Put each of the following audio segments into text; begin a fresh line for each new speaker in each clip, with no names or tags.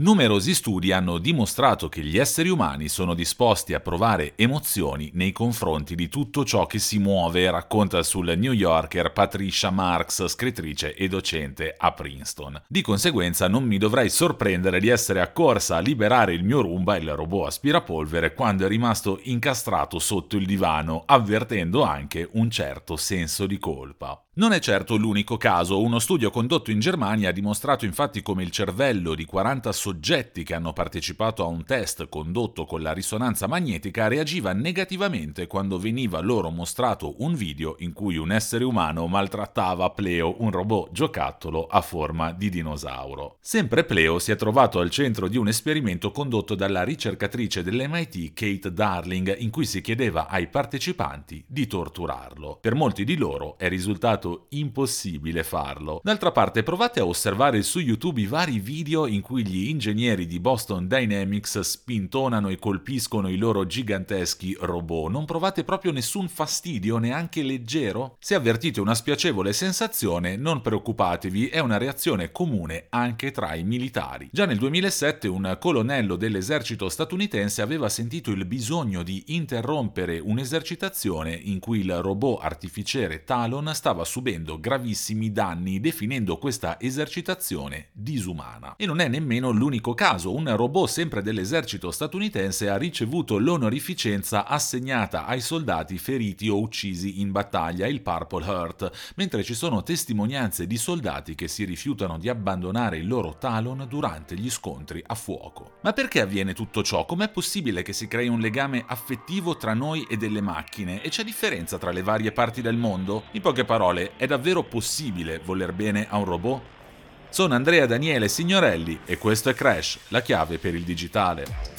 Numerosi studi hanno dimostrato che gli esseri umani sono disposti a provare emozioni nei confronti di tutto ciò che si muove, racconta sul New Yorker Patricia Marks, scrittrice e docente a Princeton. Di conseguenza non mi dovrei sorprendere di essere accorsa a liberare il mio Roomba, il robot aspirapolvere, quando è rimasto incastrato sotto il divano, avvertendo anche un certo senso di colpa. Non è certo l'unico caso, uno studio condotto in Germania ha dimostrato infatti come il cervello di 40 soggetti che hanno partecipato a un test condotto con la risonanza magnetica reagiva negativamente quando veniva loro mostrato un video in cui un essere umano maltrattava Pleo, un robot giocattolo a forma di dinosauro. Sempre Pleo si è trovato al centro di un esperimento condotto dalla ricercatrice dell'MIT Kate Darling in cui si chiedeva ai partecipanti di torturarlo. Per molti di loro è risultato impossibile farlo. D'altra parte provate a osservare su YouTube i vari video in cui gli ingegneri di Boston Dynamics spintonano e colpiscono i loro giganteschi robot. Non provate proprio nessun fastidio, neanche leggero? Se avvertite una spiacevole sensazione, non preoccupatevi, è una reazione comune anche tra i militari. Già nel 2007 un colonnello dell'esercito statunitense aveva sentito il bisogno di interrompere un'esercitazione in cui il robot artificiere Talon stava subendo gravissimi danni definendo questa esercitazione disumana. E non è nemmeno l'unico caso, un robot sempre dell'esercito statunitense ha ricevuto l'onorificenza assegnata ai soldati feriti o uccisi in battaglia, il Purple Heart, mentre ci sono testimonianze di soldati che si rifiutano di abbandonare il loro talon durante gli scontri a fuoco. Ma perché avviene tutto ciò? Com'è possibile che si crei un legame affettivo tra noi e delle macchine? E c'è differenza tra le varie parti del mondo? In poche parole, è davvero possibile voler bene a un robot? Sono Andrea Daniele Signorelli e questo è Crash, la chiave per il digitale.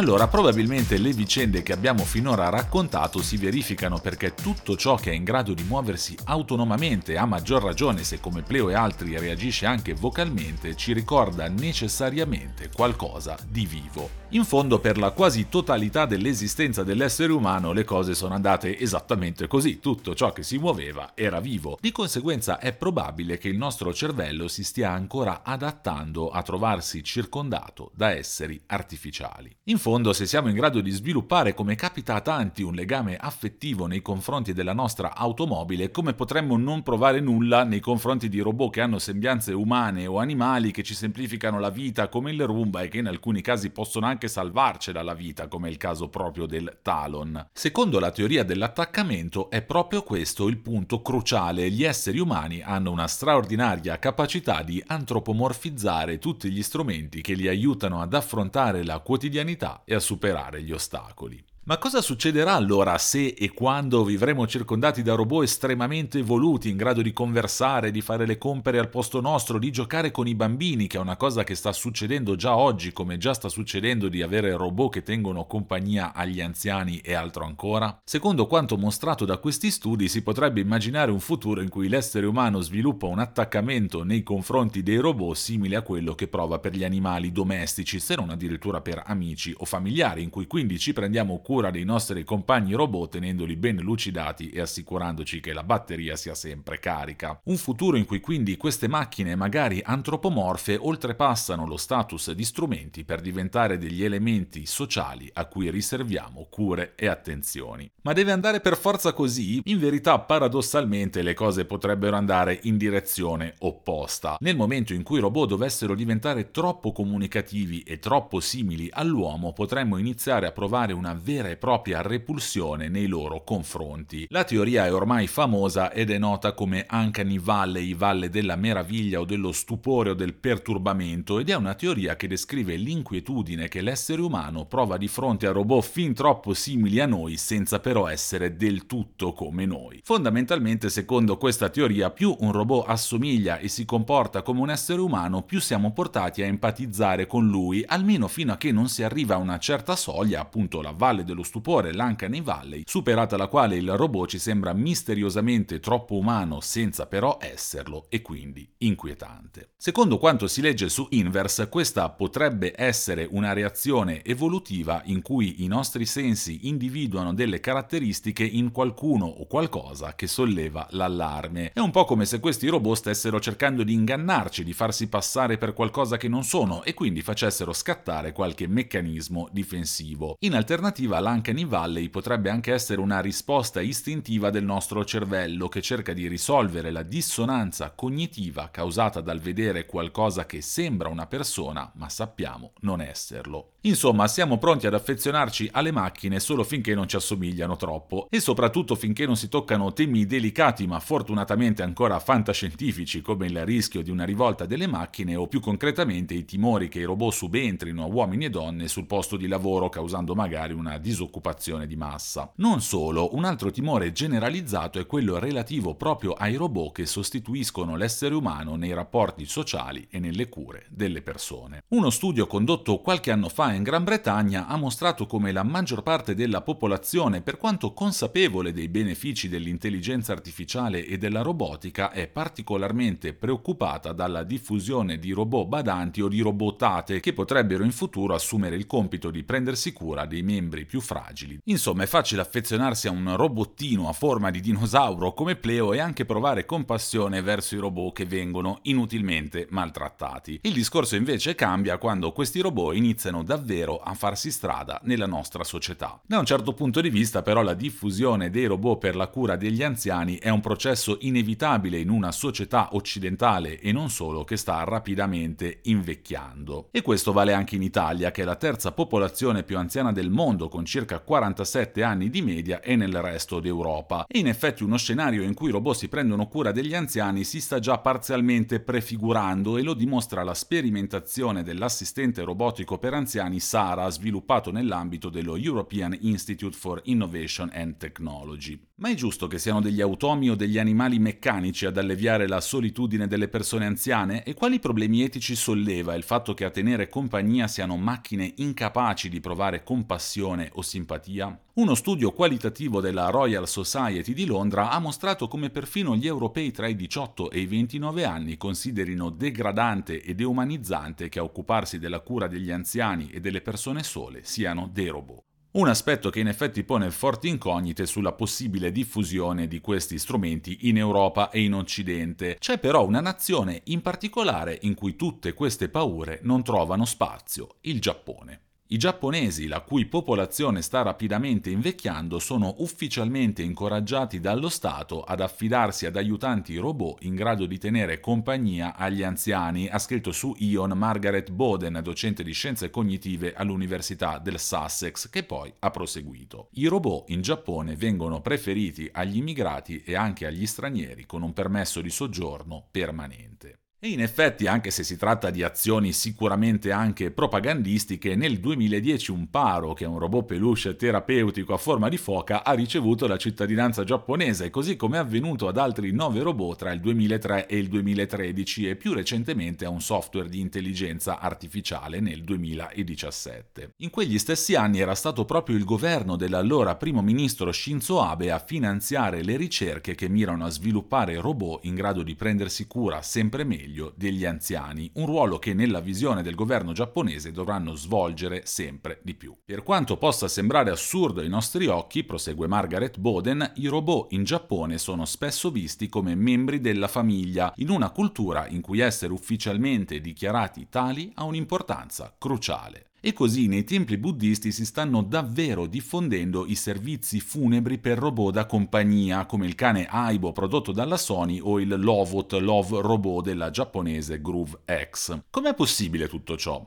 Allora probabilmente le vicende che abbiamo finora raccontato si verificano perché tutto ciò che è in grado di muoversi autonomamente, a maggior ragione se come Pleo e altri reagisce anche vocalmente, ci ricorda necessariamente qualcosa di vivo. In fondo per la quasi totalità dell'esistenza dell'essere umano le cose sono andate esattamente così, tutto ciò che si muoveva era vivo. Di conseguenza è probabile che il nostro cervello si stia ancora adattando a trovarsi circondato da esseri artificiali. In fondo, se siamo in grado di sviluppare, come capita a tanti, un legame affettivo nei confronti della nostra automobile, come potremmo non provare nulla nei confronti di robot che hanno sembianze umane o animali che ci semplificano la vita, come il Roomba, e che in alcuni casi possono anche salvarcela la vita, come è il caso proprio del Talon. Secondo la teoria dell'attaccamento, è proprio questo il punto cruciale. Gli esseri umani hanno una straordinaria capacità di antropomorfizzare tutti gli strumenti che li aiutano ad affrontare la quotidianità e a superare gli ostacoli. Ma cosa succederà allora se e quando vivremo circondati da robot estremamente evoluti, in grado di conversare, di fare le compere al posto nostro, di giocare con i bambini, che è una cosa che sta succedendo già oggi, come già sta succedendo di avere robot che tengono compagnia agli anziani e altro ancora? Secondo quanto mostrato da questi studi, si potrebbe immaginare un futuro in cui l'essere umano sviluppa un attaccamento nei confronti dei robot simile a quello che prova per gli animali domestici, se non addirittura per amici o familiari, in cui quindi ci prendiamo cura cura dei nostri compagni robot tenendoli ben lucidati e assicurandoci che la batteria sia sempre carica. Un futuro in cui quindi queste macchine magari antropomorfe oltrepassano lo status di strumenti per diventare degli elementi sociali a cui riserviamo cure e attenzioni. Ma deve andare per forza così? In verità paradossalmente le cose potrebbero andare in direzione opposta. Nel momento in cui i robot dovessero diventare troppo comunicativi e troppo simili all'uomo potremmo iniziare a provare una vera vera e propria repulsione nei loro confronti. La teoria è ormai famosa ed è nota come Uncanny Valley, valle della meraviglia o dello stupore o del perturbamento ed è una teoria che descrive l'inquietudine che l'essere umano prova di fronte a robot fin troppo simili a noi senza però essere del tutto come noi. Fondamentalmente, secondo questa teoria, più un robot assomiglia e si comporta come un essere umano, più siamo portati a empatizzare con lui, almeno fino a che non si arriva a una certa soglia, appunto la valle dello stupore, l'Uncanny Valley, superata la quale il robot ci sembra misteriosamente troppo umano senza però esserlo e quindi inquietante. Secondo quanto si legge su Inverse, questa potrebbe essere una reazione evolutiva in cui i nostri sensi individuano delle caratteristiche in qualcuno o qualcosa che solleva l'allarme. È un po' come se questi robot stessero cercando di ingannarci, di farsi passare per qualcosa che non sono e quindi facessero scattare qualche meccanismo difensivo. In alternativa, l'Uncanny Valley potrebbe anche essere una risposta istintiva del nostro cervello che cerca di risolvere la dissonanza cognitiva causata dal vedere qualcosa che sembra una persona, ma sappiamo non esserlo. Insomma, siamo pronti ad affezionarci alle macchine solo finché non ci assomigliano troppo e soprattutto finché non si toccano temi delicati ma fortunatamente ancora fantascientifici come il rischio di una rivolta delle macchine o più concretamente i timori che i robot subentrino a uomini e donne sul posto di lavoro causando magari una disoccupazione di massa. Non solo, un altro timore generalizzato è quello relativo proprio ai robot che sostituiscono l'essere umano nei rapporti sociali e nelle cure delle persone. Uno studio condotto qualche anno fa in Gran Bretagna ha mostrato come la maggior parte della popolazione, per quanto consapevole dei benefici dell'intelligenza artificiale e della robotica, è particolarmente preoccupata dalla diffusione di robot badanti o di robotate che potrebbero in futuro assumere il compito di prendersi cura dei membri più fragili. Insomma, è facile affezionarsi a un robottino a forma di dinosauro come Pleo e anche provare compassione verso i robot che vengono inutilmente maltrattati. Il discorso invece cambia quando questi robot iniziano davvero davvero a farsi strada nella nostra società. Da un certo punto di vista però la diffusione dei robot per la cura degli anziani è un processo inevitabile in una società occidentale e non solo che sta rapidamente invecchiando. E questo vale anche in Italia che è la terza popolazione più anziana del mondo con circa 47 anni di media e nel resto d'Europa. E in effetti uno scenario in cui i robot si prendono cura degli anziani si sta già parzialmente prefigurando e lo dimostra la sperimentazione dell'assistente robotico per anziani anni Sara sviluppato nell'ambito dello European Institute for Innovation and Technology. Ma è giusto che siano degli automi o degli animali meccanici ad alleviare la solitudine delle persone anziane? E quali problemi etici solleva il fatto che a tenere compagnia siano macchine incapaci di provare compassione o simpatia? Uno studio qualitativo della Royal Society di Londra ha mostrato come perfino gli europei tra i 18 e i 29 anni considerino degradante e deumanizzante che a occuparsi della cura degli anziani e delle persone sole siano dei robot. Un aspetto che in effetti pone forti incognite sulla possibile diffusione di questi strumenti in Europa e in Occidente. C'è però una nazione in particolare in cui tutte queste paure non trovano spazio, il Giappone. I giapponesi, la cui popolazione sta rapidamente invecchiando, sono ufficialmente incoraggiati dallo Stato ad affidarsi ad aiutanti robot in grado di tenere compagnia agli anziani, ha scritto su Ion Margaret Boden, docente di scienze cognitive all'Università del Sussex, che poi ha proseguito. I robot in Giappone vengono preferiti agli immigrati e anche agli stranieri con un permesso di soggiorno permanente. E in effetti, anche se si tratta di azioni sicuramente anche propagandistiche, nel 2010 un paro, che è un robot peluche terapeutico a forma di foca, ha ricevuto la cittadinanza giapponese, così come è avvenuto ad altri nove robot tra il 2003 e il 2013 e più recentemente a un software di intelligenza artificiale nel 2017. In quegli stessi anni era stato proprio il governo dell'allora primo ministro Shinzo Abe a finanziare le ricerche che mirano a sviluppare robot in grado di prendersi cura sempre meglio meglio degli anziani, un ruolo che nella visione del governo giapponese dovranno svolgere sempre di più. Per quanto possa sembrare assurdo ai nostri occhi, prosegue Margaret Boden, i robot in Giappone sono spesso visti come membri della famiglia, in una cultura in cui essere ufficialmente dichiarati tali ha un'importanza cruciale. E così nei templi buddisti si stanno davvero diffondendo i servizi funebri per robot da compagnia, come il cane Aibo prodotto dalla Sony o il Lovot Love Robot della giapponese Groove X. Com'è possibile tutto ciò?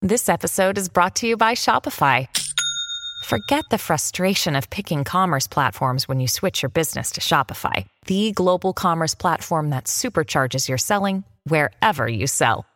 This episode is brought to you by Shopify. Forget the frustration of picking commerce platforms when you switch your business to Shopify, the global commerce platform that supercharges your selling wherever you sell.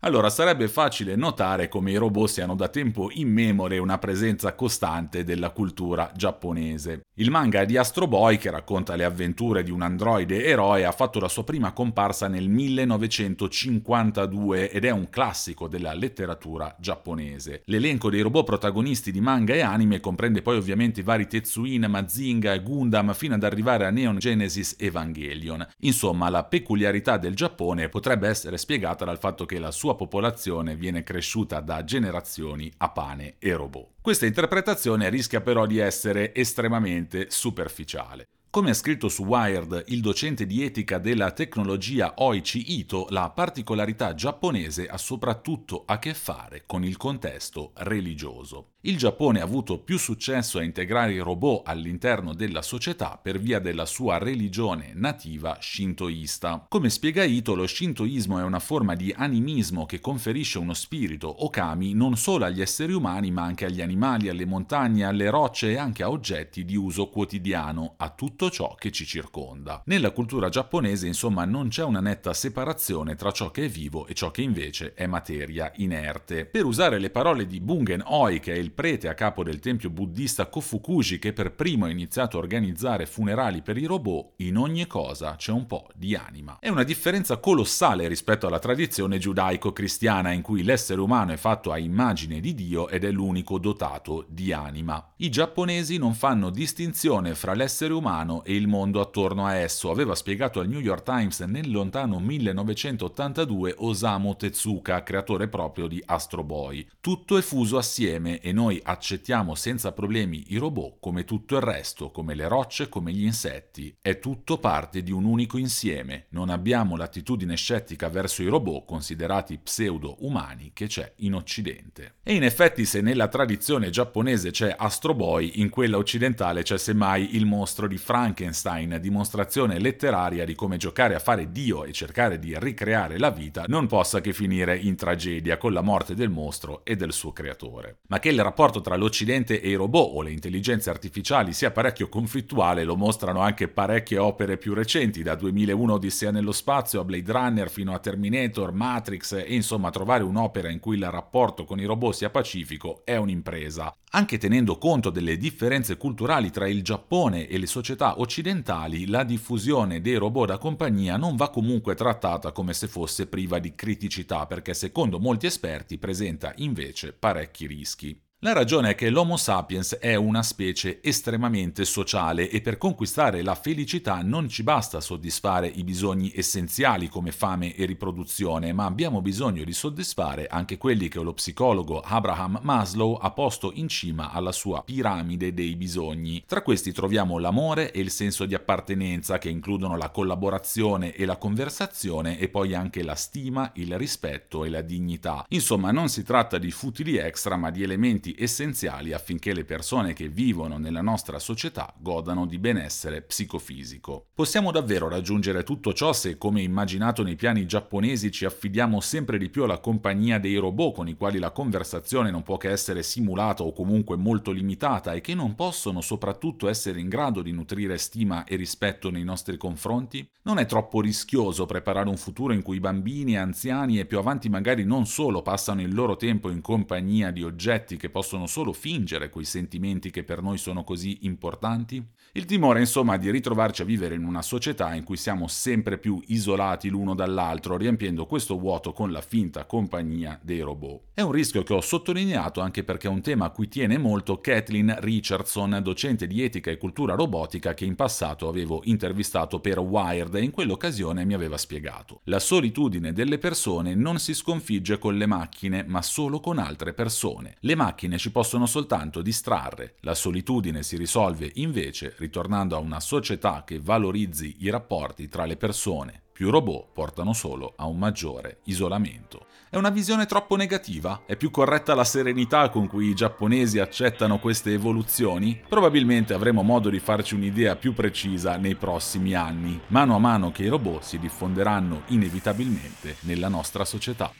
Allora, sarebbe facile notare come i robot siano da tempo immemore una presenza costante della cultura giapponese. Il manga di Astro Boy, che racconta le avventure di un androide eroe, ha fatto la sua prima comparsa nel 1952 ed è un classico della letteratura giapponese. L'elenco dei robot protagonisti di manga e anime comprende poi ovviamente i vari Tetsuin, Mazinga e Gundam fino ad arrivare a Neon Genesis Evangelion. Insomma, la peculiarità del Giappone potrebbe essere spiegata dal fatto che la sua popolazione viene cresciuta da generazioni a pane e robot. Questa interpretazione rischia però di essere estremamente superficiale. Come ha scritto su Wired il docente di etica della tecnologia Oichi Ito, la particolarità giapponese ha soprattutto a che fare con il contesto religioso. Il Giappone ha avuto più successo a integrare i robot all'interno della società per via della sua religione nativa shintoista. Come spiega Ito, lo shintoismo è una forma di animismo che conferisce uno spirito o kami non solo agli esseri umani ma anche agli animali, alle montagne, alle rocce e anche a oggetti di uso quotidiano, a tutto ciò che ci circonda. Nella cultura giapponese, insomma, non c'è una netta separazione tra ciò che è vivo e ciò che invece è materia inerte. Per usare le parole di Bungen Oi, che è il il prete a capo del tempio buddista Kofukuji che per primo ha iniziato a organizzare funerali per i robot, in ogni cosa c'è un po' di anima. È una differenza colossale rispetto alla tradizione giudaico-cristiana in cui l'essere umano è fatto a immagine di Dio ed è l'unico dotato di anima. I giapponesi non fanno distinzione fra l'essere umano e il mondo attorno a esso, aveva spiegato al New York Times nel lontano 1982 Osamu Tezuka, creatore proprio di Astro Boy. Tutto è fuso assieme e noi accettiamo senza problemi i robot come tutto il resto, come le rocce, come gli insetti. È tutto parte di un unico insieme. Non abbiamo l'attitudine scettica verso i robot considerati pseudo-umani che c'è in Occidente. E in effetti se nella tradizione giapponese c'è Astro Boy, in quella occidentale c'è semmai il mostro di Frankenstein, dimostrazione letteraria di come giocare a fare Dio e cercare di ricreare la vita non possa che finire in tragedia con la morte del mostro e del suo creatore. Ma che il rapporto tra l'Occidente e i robot o le intelligenze artificiali sia parecchio conflittuale lo mostrano anche parecchie opere più recenti, da 2001 Odissea nello spazio a Blade Runner fino a Terminator, Matrix e insomma trovare un'opera in cui il rapporto con i robot sia pacifico è un'impresa. Anche tenendo conto delle differenze culturali tra il Giappone e le società occidentali, la diffusione dei robot da compagnia non va comunque trattata come se fosse priva di criticità perché secondo molti esperti presenta invece parecchi rischi. La ragione è che l'Homo sapiens è una specie estremamente sociale e per conquistare la felicità non ci basta soddisfare i bisogni essenziali come fame e riproduzione, ma abbiamo bisogno di soddisfare anche quelli che lo psicologo Abraham Maslow ha posto in cima alla sua piramide dei bisogni. Tra questi troviamo l'amore e il senso di appartenenza che includono la collaborazione e la conversazione e poi anche la stima, il rispetto e la dignità. Insomma, non si tratta di futili extra, ma di elementi elementi essenziali affinché le persone che vivono nella nostra società godano di benessere psicofisico. Possiamo davvero raggiungere tutto ciò se, come immaginato nei piani giapponesi, ci affidiamo sempre di più alla compagnia dei robot con i quali la conversazione non può che essere simulata o comunque molto limitata e che non possono soprattutto essere in grado di nutrire stima e rispetto nei nostri confronti? Non è troppo rischioso preparare un futuro in cui bambini, anziani e più avanti magari non solo passano il loro tempo in compagnia di oggetti che possono solo fingere quei sentimenti che per noi sono così importanti? Il timore, insomma, di ritrovarci a vivere in una società in cui siamo sempre più isolati l'uno dall'altro, riempiendo questo vuoto con la finta compagnia dei robot. È un rischio che ho sottolineato anche perché è un tema a cui tiene molto Kathleen Richardson, docente di etica e cultura robotica che in passato avevo intervistato per Wired e in quell'occasione mi aveva spiegato. La solitudine delle persone non si sconfigge con le macchine, ma solo con altre persone. Le macchine ci possono soltanto distrarre, la solitudine si risolve invece ritornando a una società che valorizzi i rapporti tra le persone più robot portano solo a un maggiore isolamento. È una visione troppo negativa? È più corretta la serenità con cui i giapponesi accettano queste evoluzioni? Probabilmente avremo modo di farci un'idea più precisa nei prossimi anni, mano a mano che i robot si diffonderanno inevitabilmente nella nostra società.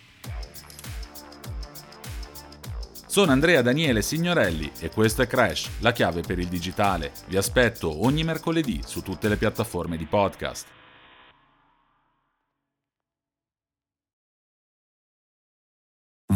Sono Andrea Daniele Signorelli e questo è Crash, la chiave per il digitale. Vi aspetto ogni mercoledì su tutte le piattaforme di podcast.